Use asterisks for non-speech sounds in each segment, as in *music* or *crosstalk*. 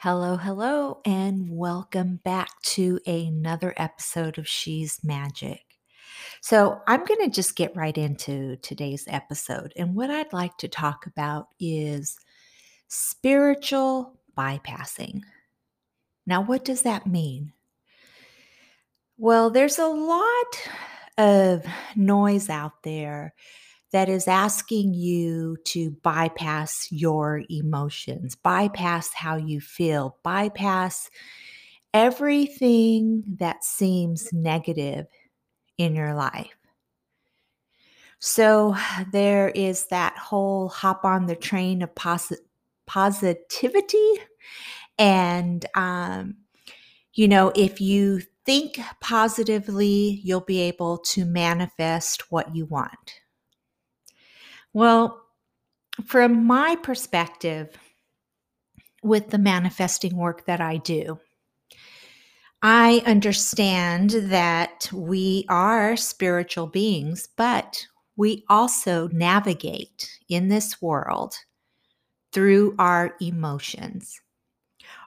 Hello, hello, and welcome back to another episode of She's Magic. So, I'm going to just get right into today's episode. And what I'd like to talk about is spiritual bypassing. Now, what does that mean? Well, there's a lot of noise out there that is asking you to bypass your emotions, bypass how you feel, bypass everything that seems negative in your life. So *sighs* there is that whole hop on the train of posi- positivity. And, um, you know, if you think positively, you'll be able to manifest what you want. Well, from my perspective, with the manifesting work that I do, I understand that we are spiritual beings, but we also navigate in this world through our emotions.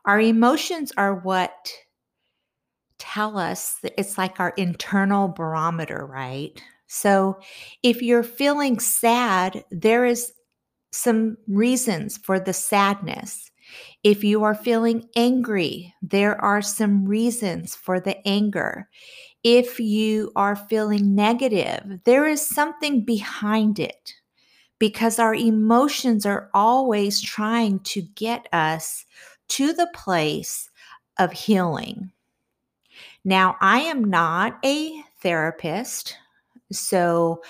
Our emotions are what tell us that it's like our internal barometer, right? So if you're feeling sad, there is some reasons for the sadness. If you are feeling angry, there are some reasons for the anger. If you are feeling negative, there is something behind it because our emotions are always trying to get us to the place of healing. Now, I am not a therapist. So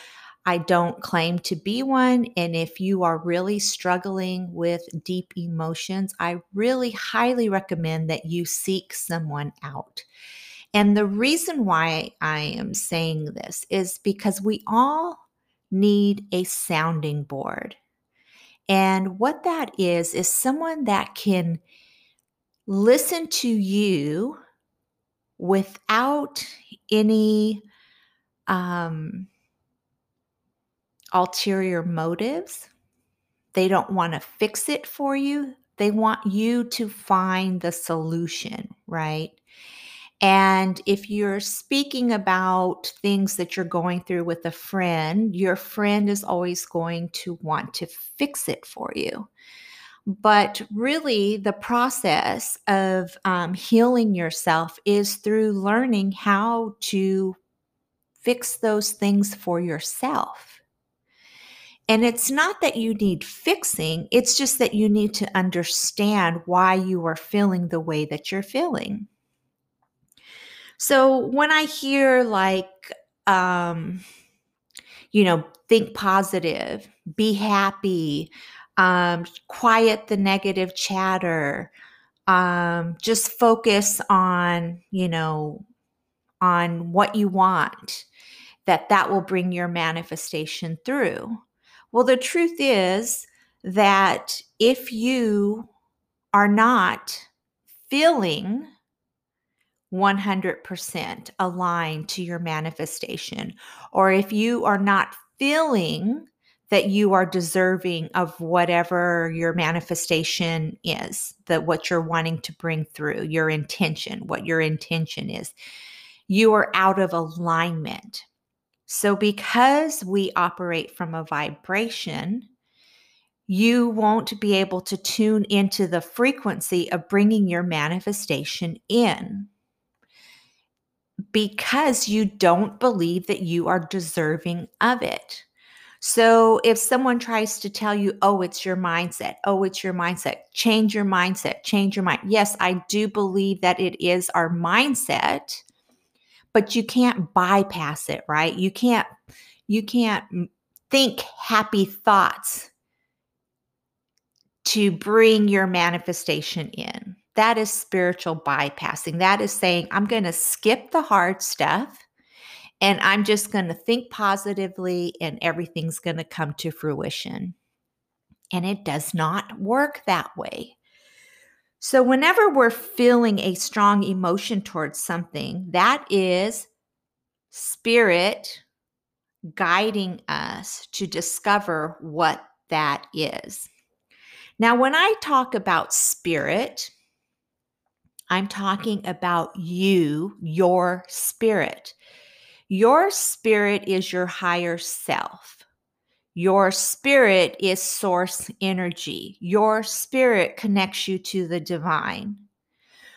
I don't claim to be one. And if you are really struggling with deep emotions, I really highly recommend that you seek someone out. And the reason why I am saying this is because we all need a sounding board. And what that is, is someone that can listen to you without any um, ulterior motives. They don't want to fix it for you. They want you to find the solution, right? And if you're speaking about things that you're going through with a friend, your friend is always going to want to fix it for you. But really, the process of um, healing yourself is through learning how to fix those things for yourself. And it's not that you need fixing, it's just that you need to understand why you are feeling the way that you're feeling. So when I hear, like, um, you know, think positive, be happy, um, quiet the negative chatter, um, just focus on, you know, on what you want that that will bring your manifestation through. Well, the truth is that if you are not feeling 100% aligned to your manifestation, or if you are not feeling that you are deserving of whatever your manifestation is, that what you're wanting to bring through, your intention, what your intention is, you are out of alignment. So, because we operate from a vibration, you won't be able to tune into the frequency of bringing your manifestation in. because you don't believe that you are deserving of it. So if someone tries to tell you, oh, it's your mindset, oh, it's your mindset, change your mindset, change your mind. Yes, I do believe that it is our mindset, but you can't bypass it, right? You can't, you can't think happy thoughts to bring your manifestation in. That is spiritual bypassing. That is saying, I'm going to skip the hard stuff and I'm just going to think positively and everything's going to come to fruition. And it does not work that way. So, whenever we're feeling a strong emotion towards something, that is spirit guiding us to discover what that is. Now, when I talk about spirit, I'm talking about you, your spirit. Your spirit is your higher self. Your spirit is source energy. Your spirit connects you to the divine.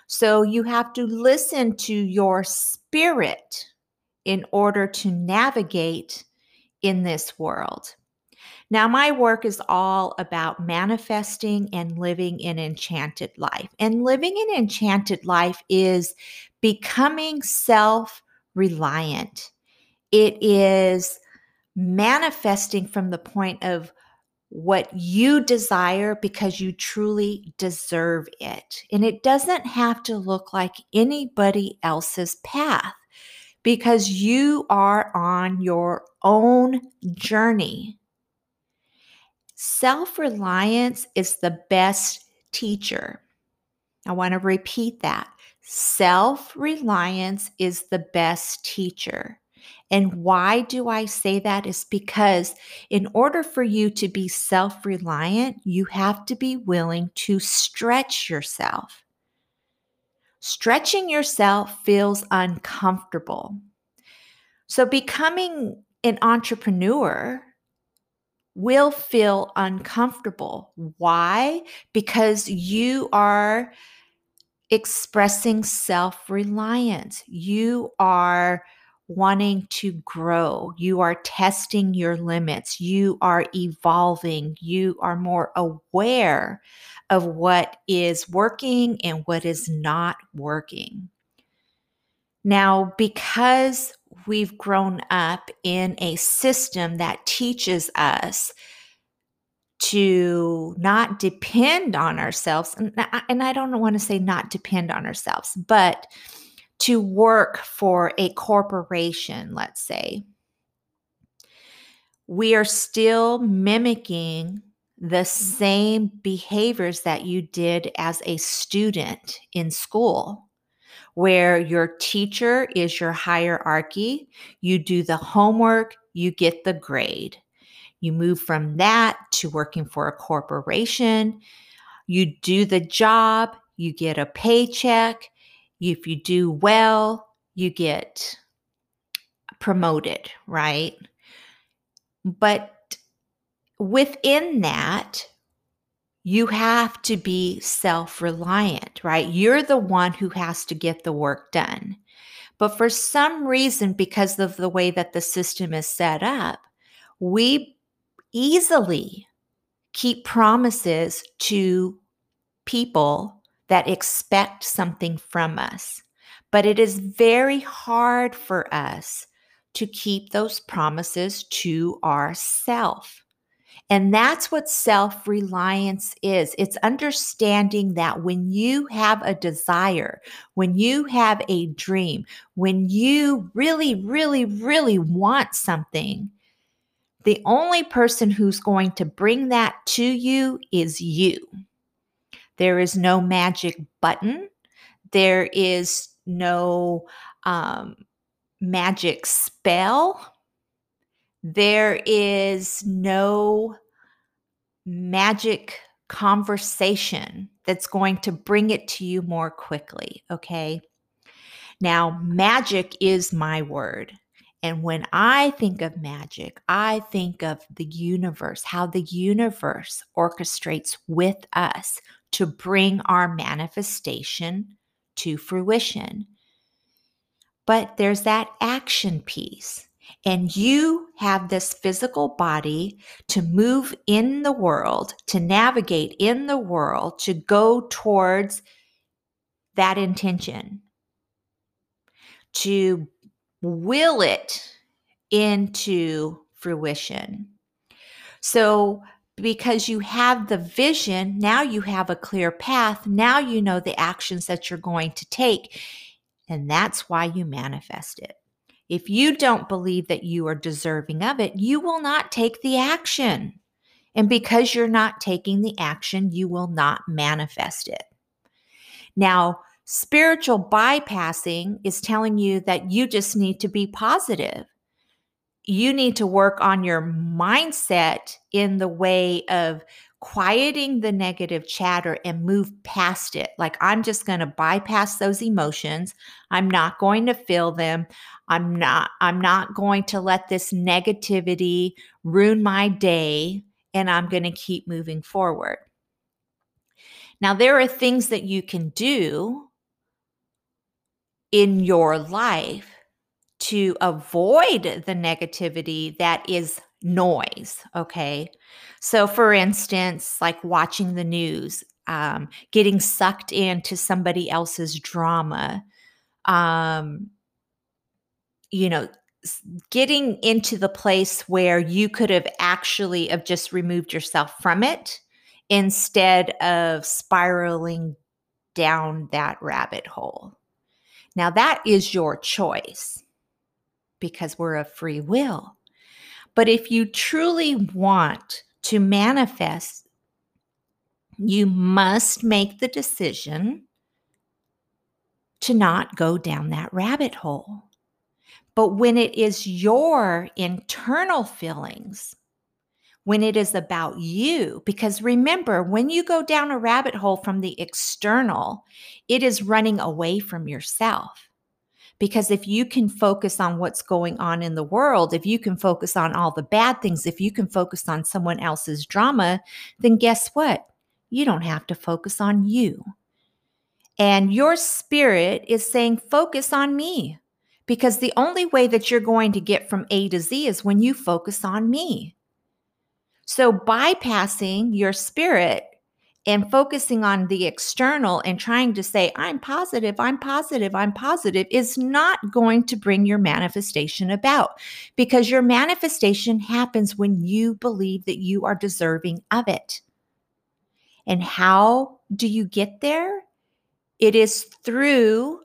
So you have to listen to your spirit in order to navigate in this world. Now, my work is all about manifesting and living an enchanted life. And living an enchanted life is becoming self reliant. It is manifesting from the point of what you desire because you truly deserve it. And it doesn't have to look like anybody else's path because you are on your own journey. Self reliance is the best teacher. I want to repeat that. Self reliance is the best teacher. And why do I say that? Is because in order for you to be self reliant, you have to be willing to stretch yourself. Stretching yourself feels uncomfortable. So, becoming an entrepreneur will feel uncomfortable. Why? Because you are expressing self reliance. You are wanting to grow. You are testing your limits. You are evolving. You are more aware of what is working and what is not working. Now, because we've grown up in a system that teaches us to not depend on ourselves. And I, don't want to say not depend on ourselves, but to work for a corporation, let's say. We are still mimicking the mm. same behaviors that you did as a student in school, where your teacher is your hierarchy. You do the homework, you get the grade. You move from that to working for a corporation. You do the job, you get a paycheck. If you do well, you get promoted, right? But within that, you have to be self reliant, right? You're the one who has to get the work done. But for some reason, because of the way that the system is set up, we easily keep promises to people that expect something from us. But it is very hard for us to keep those promises to ourself. And that's what self reliance is. It's understanding that when you have a desire, when you have a dream, when you really, really, really want something, the only person who's going to bring that to you is you. There is no magic button. There is no um, magic spell. There is no magic conversation that's going to bring it to you more quickly. Okay. Now, magic is my word. And when I think of magic, I think of the universe, how the universe orchestrates with us to bring our manifestation to fruition. But there's that action piece. And you have this physical body to move in the world, to navigate in the world, to go towards that intention, to will it into fruition. So, because you have the vision, now you have a clear path. Now you know the actions that you're going to take. And that's why you manifest it. If you don't believe that you are deserving of it, you will not take the action. And because you're not taking the action, you will not manifest it. Now, spiritual bypassing is telling you that you just need to be positive you need to work on your mindset in the way of quieting the negative chatter and move past it. Like, I'm just going to bypass those emotions. I'm not going to feel them. I'm not, I'm not going to let this negativity ruin my day. And I'm going to keep moving forward. Now, there are things that you can do in your life to avoid the negativity that is noise. Okay. So, for instance, like watching the news, um, getting sucked into somebody else's drama, um, you know, getting into the place where you could have actually have just removed yourself from it instead of spiraling down that rabbit hole. Now, that is your choice because we're of free will. But if you truly want to manifest, you must make the decision to not go down that rabbit hole. But when it is your internal feelings, when it is about you, because remember, when you go down a rabbit hole from the external, it is running away from yourself. Because if you can focus on what's going on in the world, if you can focus on all the bad things, if you can focus on someone else's drama, then guess what? You don't have to focus on you. And your spirit is saying, focus on me. Because the only way that you're going to get from A to Z is when you focus on me. So, bypassing your spirit and focusing on the external and trying to say, I'm positive, I'm positive, I'm positive is not going to bring your manifestation about because your manifestation happens when you believe that you are deserving of it. And how do you get there? It is through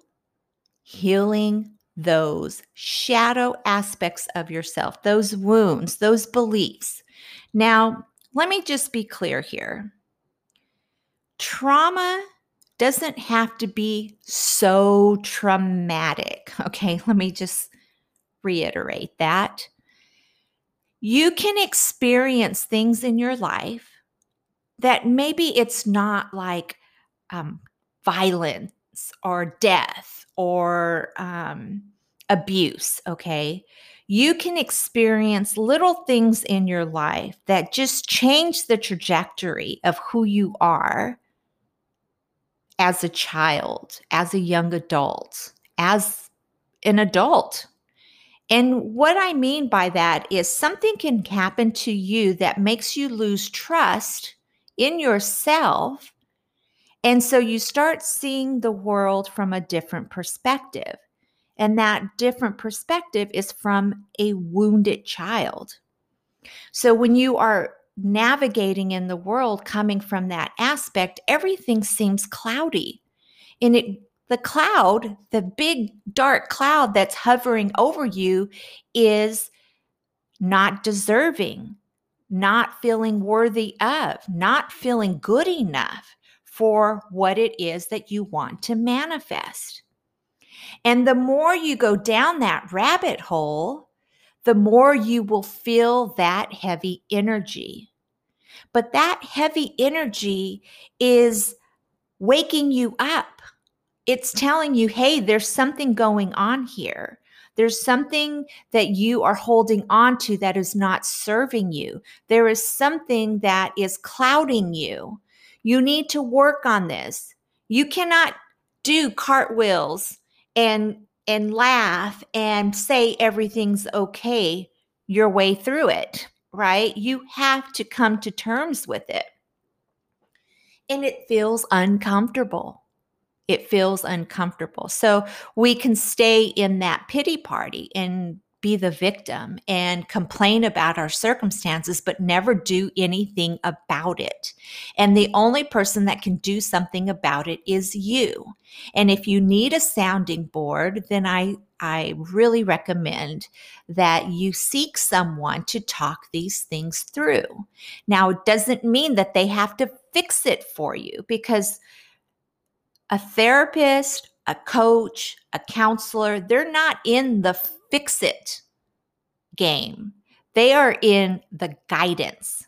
healing those shadow aspects of yourself, those wounds, those beliefs. Now, let me just be clear here trauma doesn't have to be so traumatic. Okay, *laughs* let me just reiterate that. You can experience things in your life that maybe it's not like um, violence or death or um, abuse. Okay. You can experience little things in your life that just change the trajectory of who you are as a child, as a young adult, as an adult. And what I mean by that is something can happen to you that makes you lose trust in yourself. And so you start seeing the world from a different perspective. And that different perspective is from a wounded child. So when you are navigating in the world coming from that aspect, everything seems cloudy. And it the cloud, the big dark cloud that's hovering over you is not deserving, not feeling worthy of, not feeling good enough for what it is that you want to manifest. And the more you go down that rabbit hole, the more you will feel that heavy energy. But that heavy energy is waking you up. It's telling you, hey, there's something going on here. There's something that you are holding on to that is not serving you. There is something that is clouding you. You need to work on this. You cannot do cartwheels and and laugh and say everything's okay your way through it, right? You have to come to terms with it. And it feels uncomfortable. It feels uncomfortable. So we can stay in that pity party and be the victim and complain about our circumstances, but never do anything about it. And the only person that can do something about it is you. And if you need a sounding board, then I, I really recommend that you seek someone to talk these things through. Now, it doesn't mean that they have to fix it for you because a therapist, a coach, a counselor, they're not in the fix it game. They are in the guidance.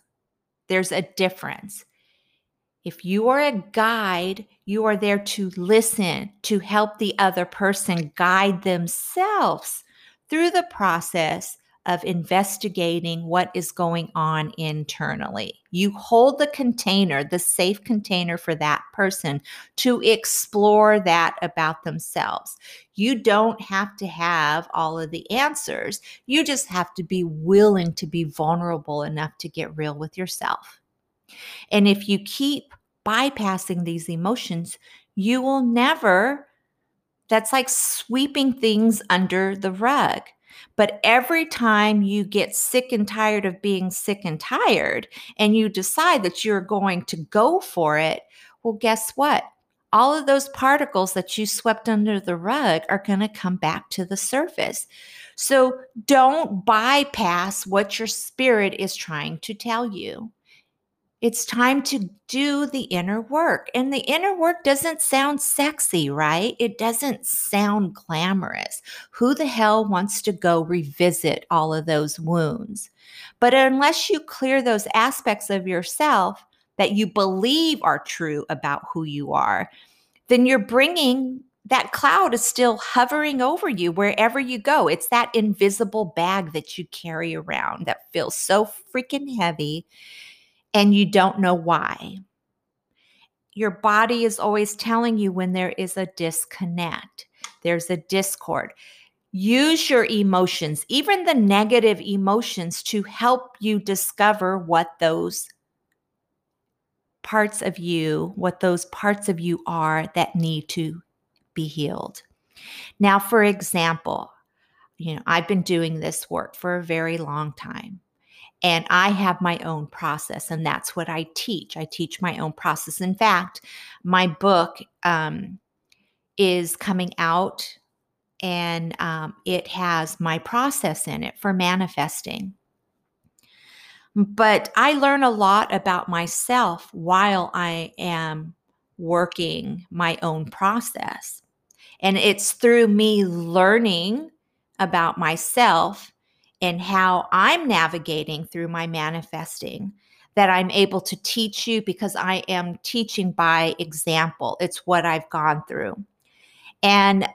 There's a difference. If you are a guide, you are there to listen, to help the other person guide themselves through the process of investigating what is going on internally. You hold the container, the safe container for that person to explore that about themselves. You don't have to have all of the answers. You just have to be willing to be vulnerable enough to get real with yourself. And if you keep bypassing these emotions, you will never, that's like sweeping things under the rug. But every time you get sick and tired of being sick and tired and you decide that you're going to go for it, well, guess what? All of those particles that you swept under the rug are going to come back to the surface. So don't bypass what your spirit is trying to tell you. It's time to do the inner work. And the inner work doesn't sound sexy, right? It doesn't sound glamorous. Who the hell wants to go revisit all of those wounds? But unless you clear those aspects of yourself that you believe are true about who you are, then you're bringing that cloud is still hovering over you wherever you go. It's that invisible bag that you carry around that feels so freaking heavy and you don't know why. Your body is always telling you when there is a disconnect, there's a discord. Use your emotions, even the negative emotions, to help you discover what those parts of you, what those parts of you are that need to be healed. Now, for example, you know, I've been doing this work for a very long time. And I have my own process, and that's what I teach. I teach my own process. In fact, my book um, is coming out and um, it has my process in it for manifesting. But I learn a lot about myself while I am working my own process. And it's through me learning about myself and how I'm navigating through my manifesting that I'm able to teach you because I am teaching by example. It's what I've gone through. And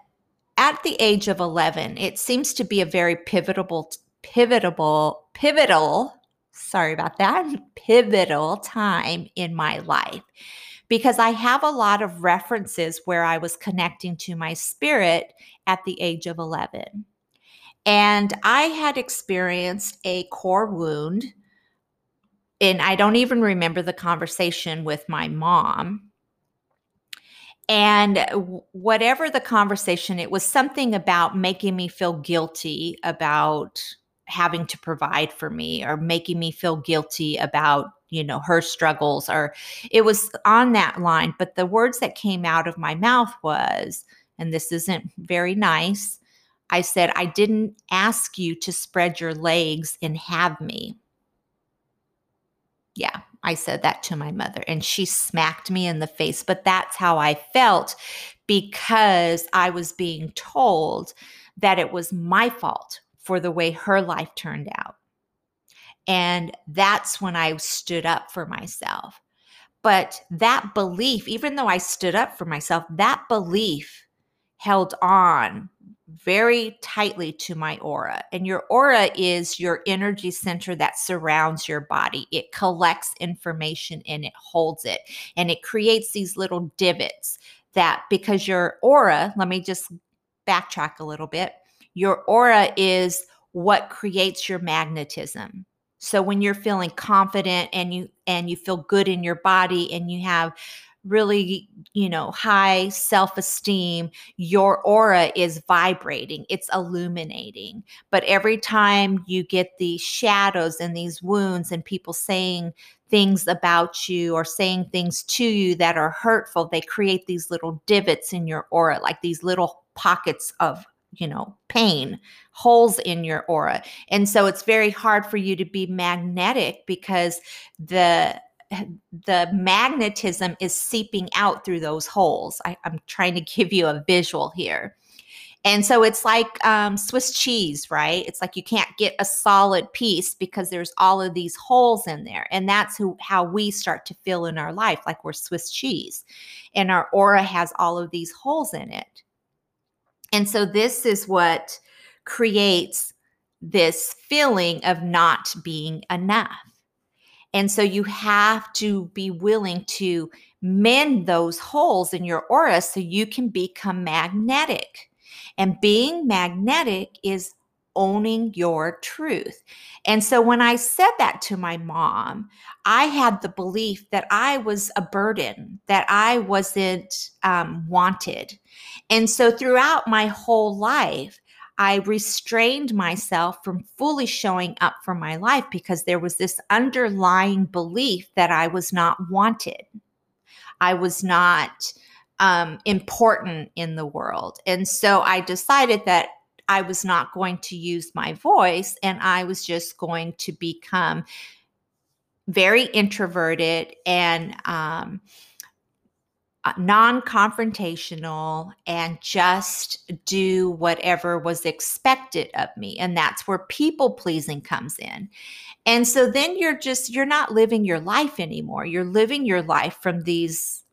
at the age of 11, it seems to be a very pivotal, pivotal, pivotal, sorry about that, *laughs* pivotal time in my life because I have a lot of references where I was connecting to my spirit at the age of 11. And I had experienced a core wound. And I don't even remember the conversation with my mom. And whatever the conversation, it was something about making me feel guilty about having to provide for me or making me feel guilty about you know her struggles or it was on that line but the words that came out of my mouth was and this isn't very nice I said, I didn't ask you to spread your legs and have me. Yeah, I said that to my mother, and she smacked me in the face. But that's how I felt because I was being told that it was my fault for the way her life turned out. And that's when I stood up for myself. But that belief, even though I stood up for myself, that belief held on very tightly to my aura. And your aura is your energy center that surrounds your body. It collects information and it holds it. And it creates these little divots that because your aura, let me just backtrack a little bit. Your aura is what creates your magnetism. So when you're feeling confident and you and you feel good in your body and you have really, you know, high self esteem, your aura is vibrating, it's illuminating. But every time you get these shadows and these wounds and people saying things about you or saying things to you that are hurtful, they create these little divots in your aura, like these little pockets of you know, pain, holes in your aura. And so it's very hard for you to be magnetic because the the magnetism is seeping out through those holes. I, am trying to give you a visual here. And so it's like um, Swiss cheese, right? It's like you can't get a solid piece because there's all of these holes in there. And that's who, how we start to feel in our life, like we're Swiss cheese. And our aura has all of these holes in it. And so this is what creates this feeling of not being enough. And so you have to be willing to mend those holes in your aura so you can become magnetic. And being magnetic is owning your truth. And so when I said that to my mom, I had the belief that I was a burden, that I wasn't um, wanted. And so throughout my whole life, I restrained myself from fully showing up for my life because there was this underlying belief that I was not wanted. I was not um, important in the world. And so I decided that I was not going to use my voice and I was just going to become very introverted and um, Uh, non confrontational and just do whatever was expected of me. And that's where people pleasing comes in. And so then you're just, you're not living your life anymore. You're living your life from these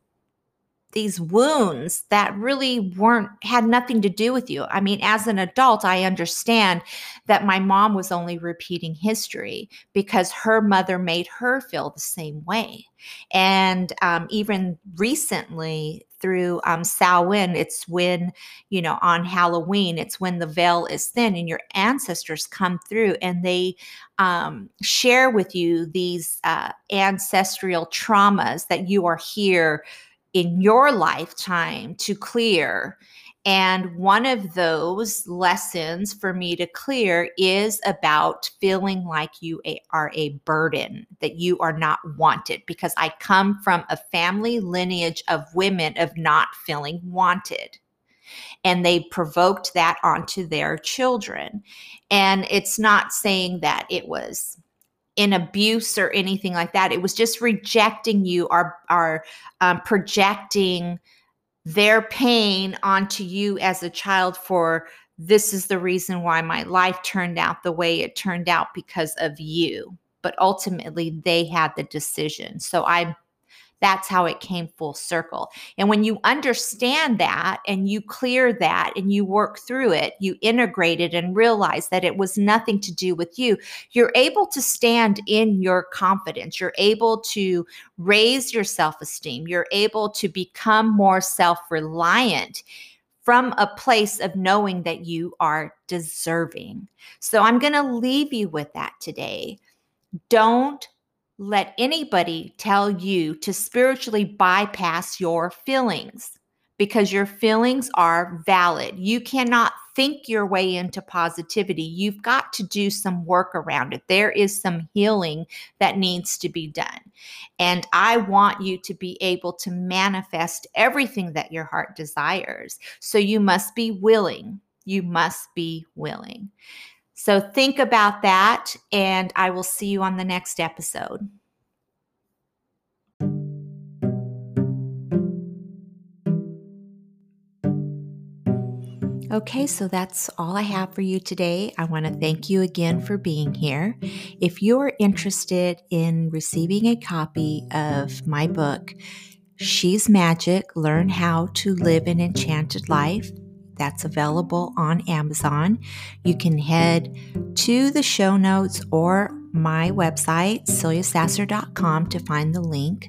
these wounds that really weren't had nothing to do with you. I mean, as an adult, I understand that my mom was only repeating history because her mother made her feel the same way. And um, even recently, through um, Samhain, it's when, you know, on Halloween, it's when the veil is thin and your ancestors come through and they um, share with you these uh, ancestral traumas that you are here in your lifetime to clear. And one of those lessons for me to clear is about feeling like you are a burden, that you are not wanted, because I come from a family lineage of women of not feeling wanted. And they provoked that onto their children. And it's not saying that it was in abuse or anything like that. It was just rejecting you or, or um, projecting their pain onto you as a child for this is the reason why my life turned out the way it turned out because of you. But ultimately, they had the decision. So I that's how it came full circle. And when you understand that and you clear that and you work through it, you integrate it and realize that it was nothing to do with you, you're able to stand in your confidence. You're able to raise your self esteem. You're able to become more self reliant from a place of knowing that you are deserving. So I'm going to leave you with that today. Don't let anybody tell you to spiritually bypass your feelings because your feelings are valid. You cannot think your way into positivity. You've got to do some work around it. There is some healing that needs to be done. And I want you to be able to manifest everything that your heart desires. So you must be willing. You must be willing. So think about that, and I will see you on the next episode. Okay, so that's all I have for you today. I want to thank you again for being here. If you're interested in receiving a copy of my book, She's Magic Learn How to Live an Enchanted Life, that's available on Amazon. You can head to the show notes or my website, celiasasser.com, to find the link.